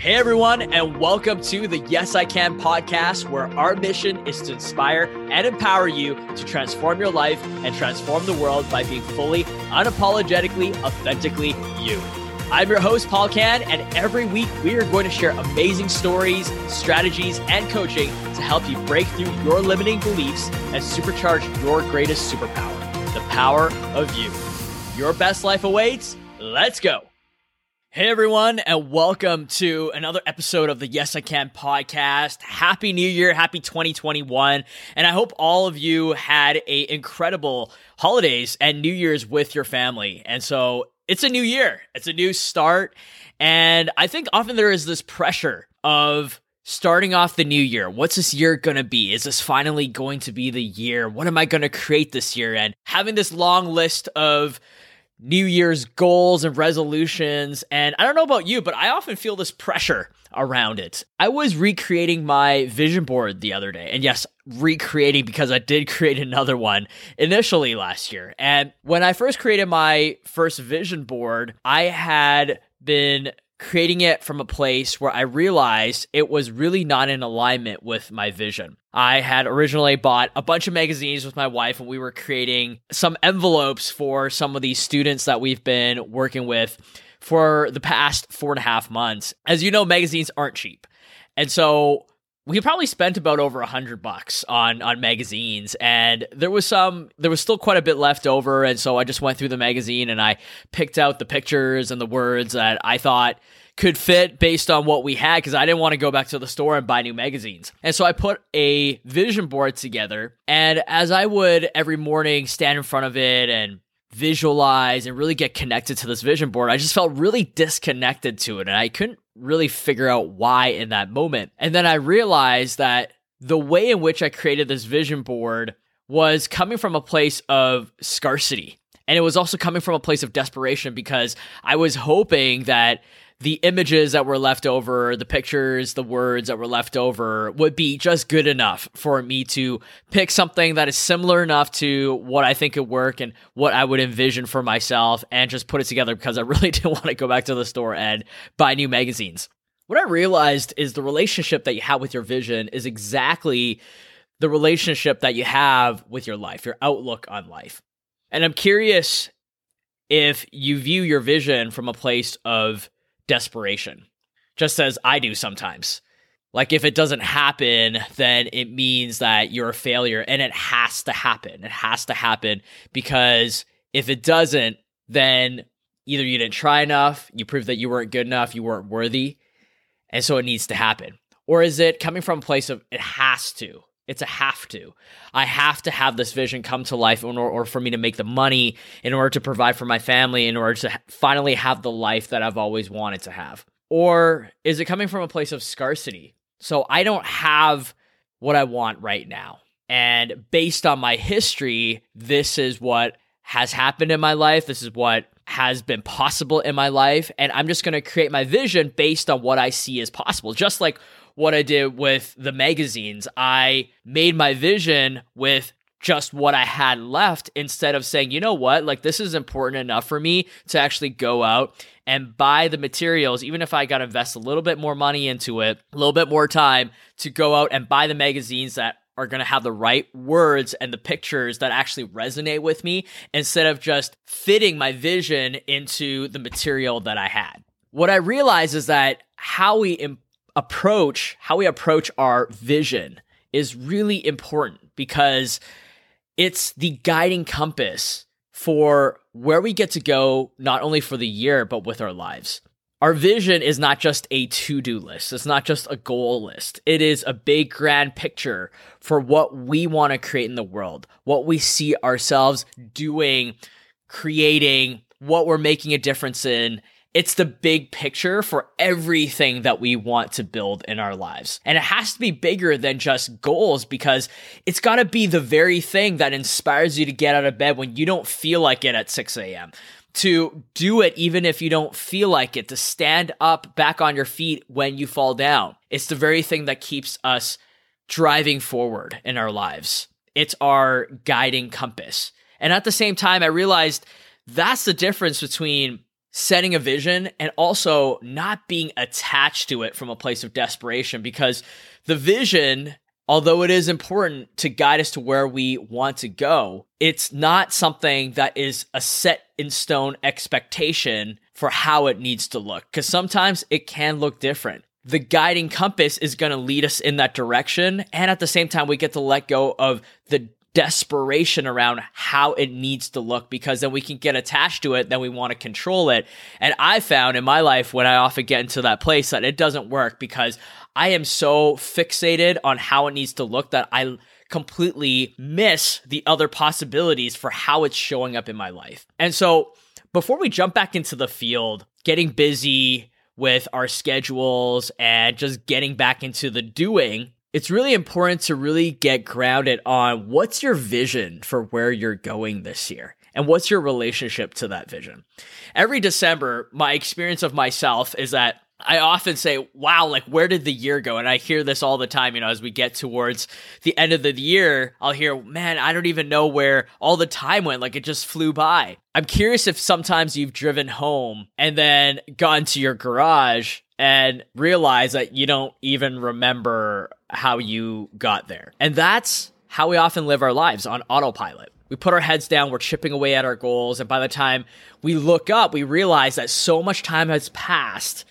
Hey everyone, and welcome to the Yes I Kan podcast, where our mission is to inspire and empower you to transform your life and transform the world by being fully, unapologetically, authentically you. I'm your host, Paul Kan, and every week we are going to share amazing stories, strategies, and coaching to help you break through your limiting beliefs and supercharge your greatest superpower the power of you. Your best life awaits. Let's go. Hey everyone, and welcome to another episode of the Yes I Kan podcast. Happy New Year, happy 2021, and I hope all of you had a incredible holidays and New Year's with your family. And so it's a new year, it's a new start, and I think often there is this pressure of starting off the new year. What's this year going to be? Is this finally going to be the year? What am I going to create this year? And having this long list of New Year's goals and resolutions. And I don't know about you, but I often feel this pressure around it. I was recreating my vision board the other day. And yes, recreating because I did create another one initially last year. And when I first created my first vision board, I had been creating it from a place where I realized it was really not in alignment with my vision. I had originally bought a bunch of magazines with my wife, and we were creating some envelopes for some of these students that we've been working with for the past four and a half months. As you know, magazines aren't cheap. And so we probably spent about over a hundred bucks on on magazines and there was some there was still quite a bit left over and so i just went through the magazine and i picked out the pictures and the words that i thought could fit based on what we had because i didn't want to go back to the store and buy new magazines. And so i put a vision board together and as i would every morning stand in front of it and visualize and really get connected to this vision board, I just felt really disconnected to it. And I couldn't really figure out why in that moment. And then I realized that the way in which I created this vision board was coming from a place of scarcity. And it was also coming from a place of desperation because I was hoping that the images that were left over, the pictures, the words that were left over would be just good enough for me to pick something that is similar enough to what I think could work and what I would envision for myself and just put it together because I really didn't want to go back to the store and buy new magazines. What I realized is the relationship that you have with your vision is exactly the relationship that you have with your life, your outlook on life. And I'm curious if you view your vision from a place of desperation, just as I do sometimes. Like if it doesn't happen, then it means that you're a failure and it has to happen. It has to happen because if it doesn't, then either you didn't try enough, you proved that you weren't good enough, you weren't worthy, and so it needs to happen. Or is it coming from a place of it has to? It's a have to. I have to have this vision come to life in order, or for me to make the money, in order to provide for my family, in order to finally have the life that I've always wanted to have. Or is it coming from a place of scarcity? So I don't have what I want right now. And based on my history, this is what has happened in my life. This is what has been possible in my life. And I'm just going to create my vision based on what I see as possible. Just like what I did with the magazines. I made my vision with just what I had left instead of saying, you know what, like this is important enough for me to actually go out and buy the materials, even if I got to invest a little bit more money into it, a little bit more time to go out and buy the magazines that are going to have the right words and the pictures that actually resonate with me instead of just fitting my vision into the material that I had. What I realize is that how we approach, how we approach our vision is really important because it's the guiding compass for where we get to go, not only for the year, but with our lives. Our vision is not just a to do list. It's not just a goal list. It is a big, grand picture for what we want to create in the world, what we see ourselves doing, creating, what we're making a difference in, it's the big picture for everything that we want to build in our lives. And it has to be bigger than just goals because it's got to be the very thing that inspires you to get out of bed when you don't feel like it at 6 a.m. To do it even if you don't feel like it, to stand up back on your feet when you fall down. It's the very thing that keeps us driving forward in our lives. It's our guiding compass. And at the same time, I realized that's the difference between setting a vision and also not being attached to it from a place of desperation because the vision although it is important to guide us to where we want to go, it's not something that is a set in stone expectation for how it needs to look. Because sometimes it can look different. The guiding compass is going to lead us in that direction. And at the same time, we get to let go of the desperation around how it needs to look because then we can get attached to it, then we want to control it. And I found in my life when I often get into that place that it doesn't work because I am so fixated on how it needs to look that I completely miss the other possibilities for how it's showing up in my life. And so before we jump back into the field, getting busy with our schedules and just getting back into the doing, it's really important to really get grounded on what's your vision for where you're going this year and what's your relationship to that vision. Every December, my experience of myself is that I often say, wow, like where did the year go? And I hear this all the time, you know, as we get towards the end of the year, I'll hear, man, I don't even know where all the time went. Like it just flew by. I'm curious if sometimes you've driven home and then gone to your garage and realize that you don't even remember how you got there. And that's how we often live our lives on autopilot. We put our heads down, we're chipping away at our goals, and by the time we look up, we realize that so much time has passed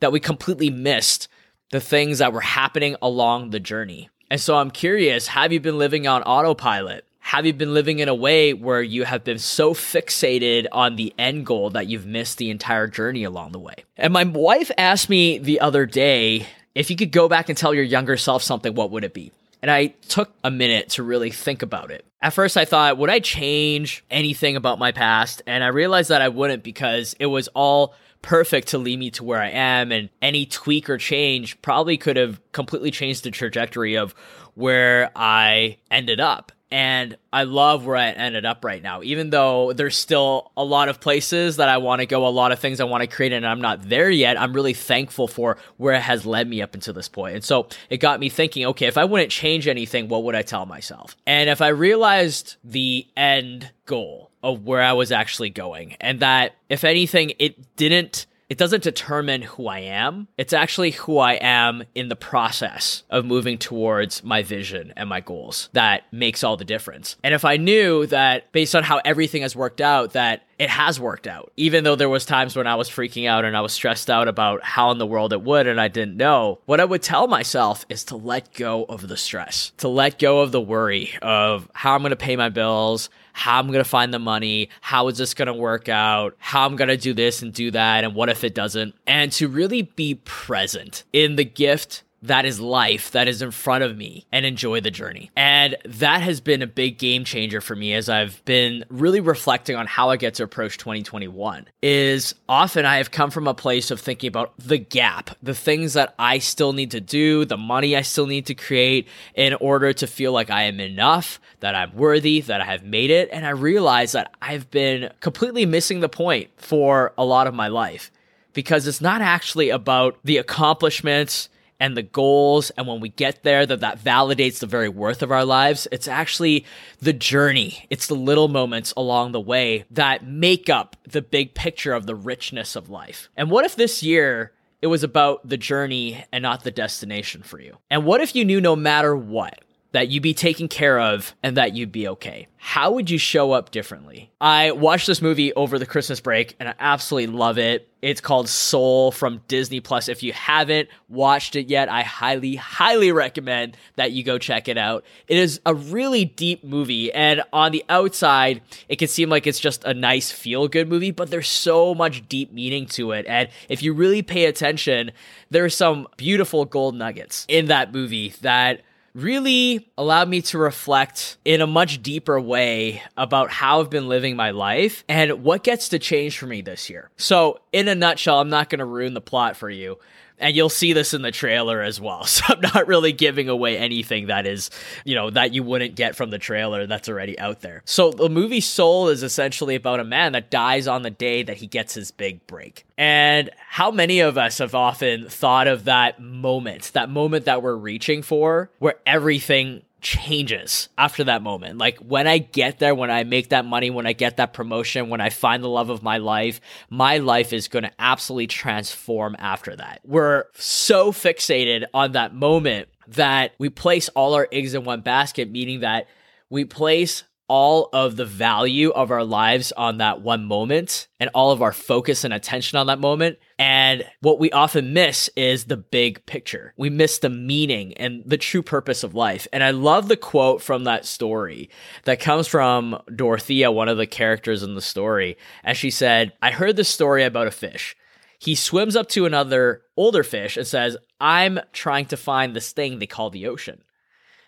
that we completely missed the things that were happening along the journey. And so I'm curious have you been living on autopilot? Have you been living in a way where you have been so fixated on the end goal that you've missed the entire journey along the way? And my wife asked me the other day if you could go back and tell your younger self something, what would it be? And I took a minute to really think about it. At first, I thought, would I change anything about my past? And I realized that I wouldn't because it was all perfect to lead me to where I am. And any tweak or change probably could have completely changed the trajectory of where I ended up. And I love where I ended up right now, even though there's still a lot of places that I want to go, a lot of things I want to create, and I'm not there yet. I'm really thankful for where it has led me up until this point. And so it got me thinking, okay, if I wouldn't change anything, what would I tell myself? And if I realized the end goal of where I was actually going, and that if anything, it didn't it doesn't determine who I am. It's actually who I am in the process of moving towards my vision and my goals that makes all the difference. And if I knew that based on how everything has worked out, that it has worked out, even though there was times when I was freaking out and I was stressed out about how in the world it would and I didn't know, what I would tell myself is to let go of the stress, to let go of the worry of how I'm going to pay my bills, how I'm going to find the money, how is this going to work out, how I'm going to do this and do that, and what if it doesn't, and to really be present in the gift that is life that is in front of me and enjoy the journey. And that has been a big game changer for me as I've been really reflecting on how I get to approach 2021 is often I have come from a place of thinking about the gap, the things that I still need to do, the money I still need to create in order to feel like I am enough, that I'm worthy, that I have made it. And I realize that I've been completely missing the point for a lot of my life because it's not actually about the accomplishments and the goals and when we get there that that validates the very worth of our lives. It's actually the journey. It's the little moments along the way that make up the big picture of the richness of life. And what if this year it was about the journey and not the destination for you? And what if you knew no matter what that you'd be taken care of and that you'd be okay. How would you show up differently? I watched this movie over the Christmas break and I absolutely love it. It's called Soul from Disney Plus. If you haven't watched it yet, I highly, highly recommend that you go check it out. It is a really deep movie, and on the outside, it can seem like it's just a nice feel good movie, but there's so much deep meaning to it. And if you really pay attention, there's some beautiful gold nuggets in that movie that really allowed me to reflect in a much deeper way about how I've been living my life and what gets to change for me this year. So, in a nutshell, I'm not going to ruin the plot for you, and you'll see this in the trailer as well. So I'm not really giving away anything that is, you know, that you wouldn't get from the trailer that's already out there. So the movie Soul is essentially about a man that dies on the day that he gets his big break. And how many of us have often thought of that moment, that moment that we're reaching for, where everything changes after that moment. Like when I get there, when I make that money, when I get that promotion, when I find the love of my life, my life is going to absolutely transform after that. We're so fixated on that moment that we place all our eggs in one basket, meaning that we place all of the value of our lives on that one moment and all of our focus and attention on that moment. And what we often miss is the big picture. We miss the meaning and the true purpose of life. And I love the quote from that story that comes from Dorothea, one of the characters in the story. And she said, I heard this story about a fish. He swims up to another older fish and says, I'm trying to find this thing they call the ocean.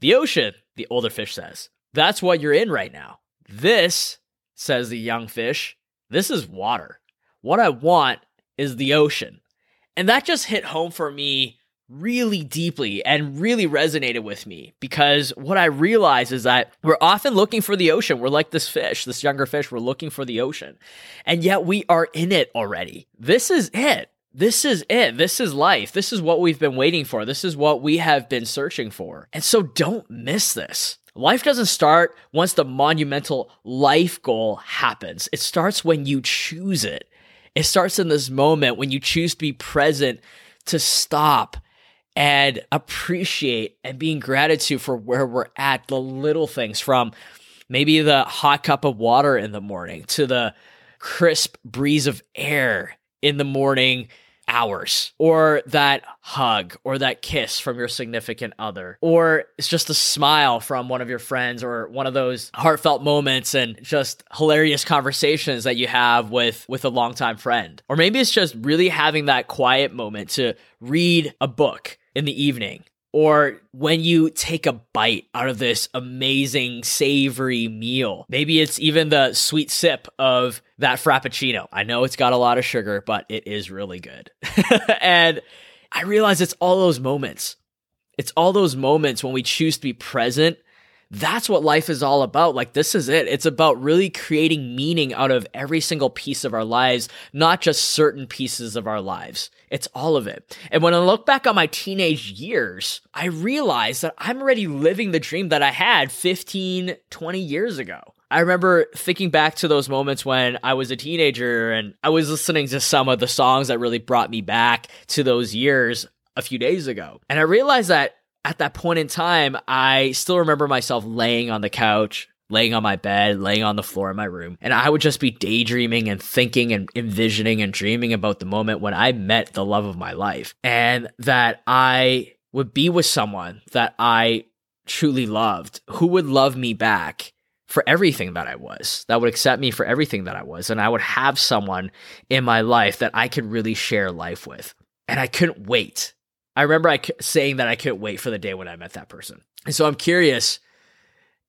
The ocean, the older fish says, that's what you're in right now. This, says the young fish, this is water. What I want is the ocean. And that just hit home for me really deeply and really resonated with me because what I realize is that we're often looking for the ocean. We're like this fish, this younger fish, we're looking for the ocean. And yet we are in it already. This is it. This is it. This is life. This is what we've been waiting for. This is what we have been searching for. And so don't miss this. Life doesn't start once the monumental life goal happens. It starts when you choose it. It starts in this moment when you choose to be present, to stop and appreciate and be in gratitude for where we're at, the little things from maybe the hot cup of water in the morning to the crisp breeze of air in the morning hours. Or that hug or that kiss from your significant other. Or it's just a smile from one of your friends or one of those heartfelt moments and just hilarious conversations that you have with with a longtime friend. Or maybe it's just really having that quiet moment to read a book in the evening. Or when you take a bite out of this amazing savory meal. Maybe it's even the sweet sip of that frappuccino. I know it's got a lot of sugar, but it is really good. and I realize it's all those moments. It's all those moments when we choose to be present that's what life is all about. Like, this is it. It's about really creating meaning out of every single piece of our lives, not just certain pieces of our lives. It's all of it. And when I look back on my teenage years, I realize that I'm already living the dream that I had 15, 20 years ago. I remember thinking back to those moments when I was a teenager and I was listening to some of the songs that really brought me back to those years a few days ago. And I realized that at that point in time, I still remember myself laying on the couch, laying on my bed, laying on the floor in my room, and I would just be daydreaming and thinking and envisioning and dreaming about the moment when I met the love of my life and that I would be with someone that I truly loved who would love me back for everything that I was, that would accept me for everything that I was. And I would have someone in my life that I could really share life with. And I couldn't wait I remember I saying that I couldn't wait for the day when I met that person. And so I'm curious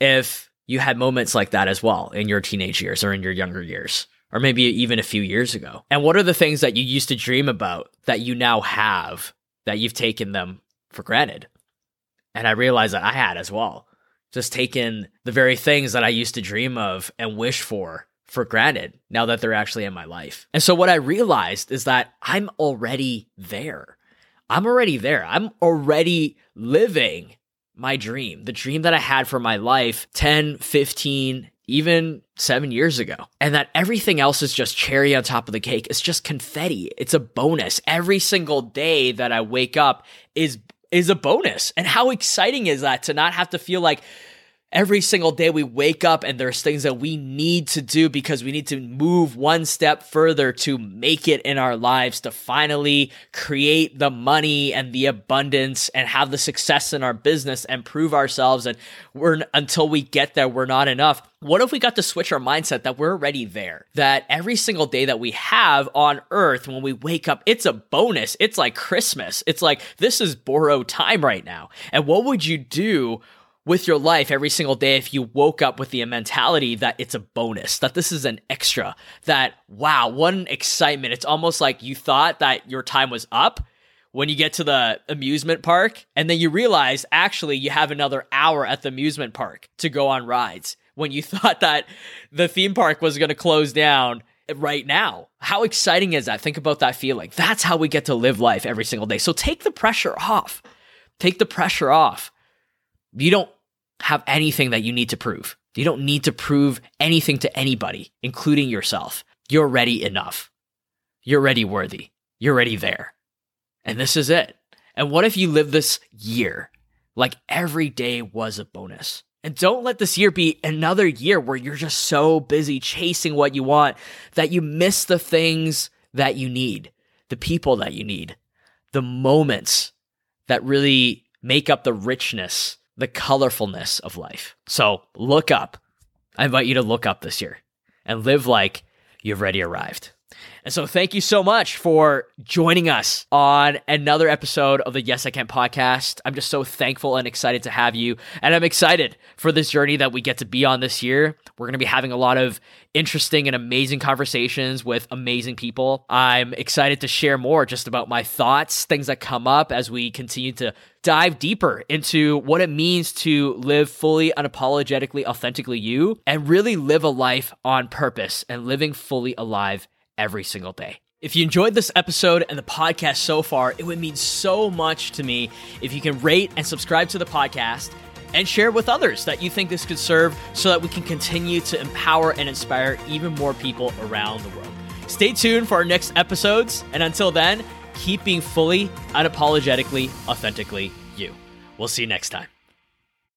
if you had moments like that as well in your teenage years or in your younger years, or maybe even a few years ago. And what are the things that you used to dream about that you now have that you've taken them for granted? And I realized that I had as well. Just taken the very things that I used to dream of and wish for for granted now that they're actually in my life. And so what I realized is that I'm already there. I'm already there. I'm already living my dream, the dream that I had for my life 10, 15, even seven years ago. And that everything else is just cherry on top of the cake. It's just confetti. It's a bonus. Every single day that I wake up is is a bonus. And how exciting is that to not have to feel like every single day we wake up and there's things that we need to do because we need to move one step further to make it in our lives to finally create the money and the abundance and have the success in our business and prove ourselves. And we're until we get there we're not enough. What if we got to switch our mindset that we're already there? That every single day that we have on earth when we wake up it's a bonus. It's like christmas. It's like this is borrowed time right now. And what would you do with your life every single day if you woke up with the mentality that it's a bonus, that this is an extra, that wow, what an excitement. It's almost like you thought that your time was up when you get to the amusement park and then you realize actually you have another hour at the amusement park to go on rides when you thought that the theme park was going to close down right now. How exciting is that? Think about that feeling. That's how we get to live life every single day. So take the pressure off. Take the pressure off. You don't have anything that you need to prove. You don't need to prove anything to anybody, including yourself. You're ready enough. You're ready worthy. You're ready there. And this is it. And what if you live this year like every day was a bonus? And don't let this year be another year where you're just so busy chasing what you want that you miss the things that you need, the people that you need, the moments that really make up the richness, the colorfulness of life. So look up. I invite you to look up this year and live like you've already arrived. And so, thank you so much for joining us on another episode of the Yes I Kan podcast. I'm just so thankful and excited to have you. And I'm excited for this journey that we get to be on this year. We're going to be having a lot of interesting and amazing conversations with amazing people. I'm excited to share more just about my thoughts, things that come up as we continue to dive deeper into what it means to live fully, unapologetically, authentically you, and really live a life on purpose and living fully alive every single day. If you enjoyed this episode and the podcast so far, it would mean so much to me if you can rate and subscribe to the podcast and share with others that you think this could serve so that we can continue to empower and inspire even more people around the world. Stay tuned for our next episodes, and until then, keep being fully, unapologetically, authentically you. We'll see you next time.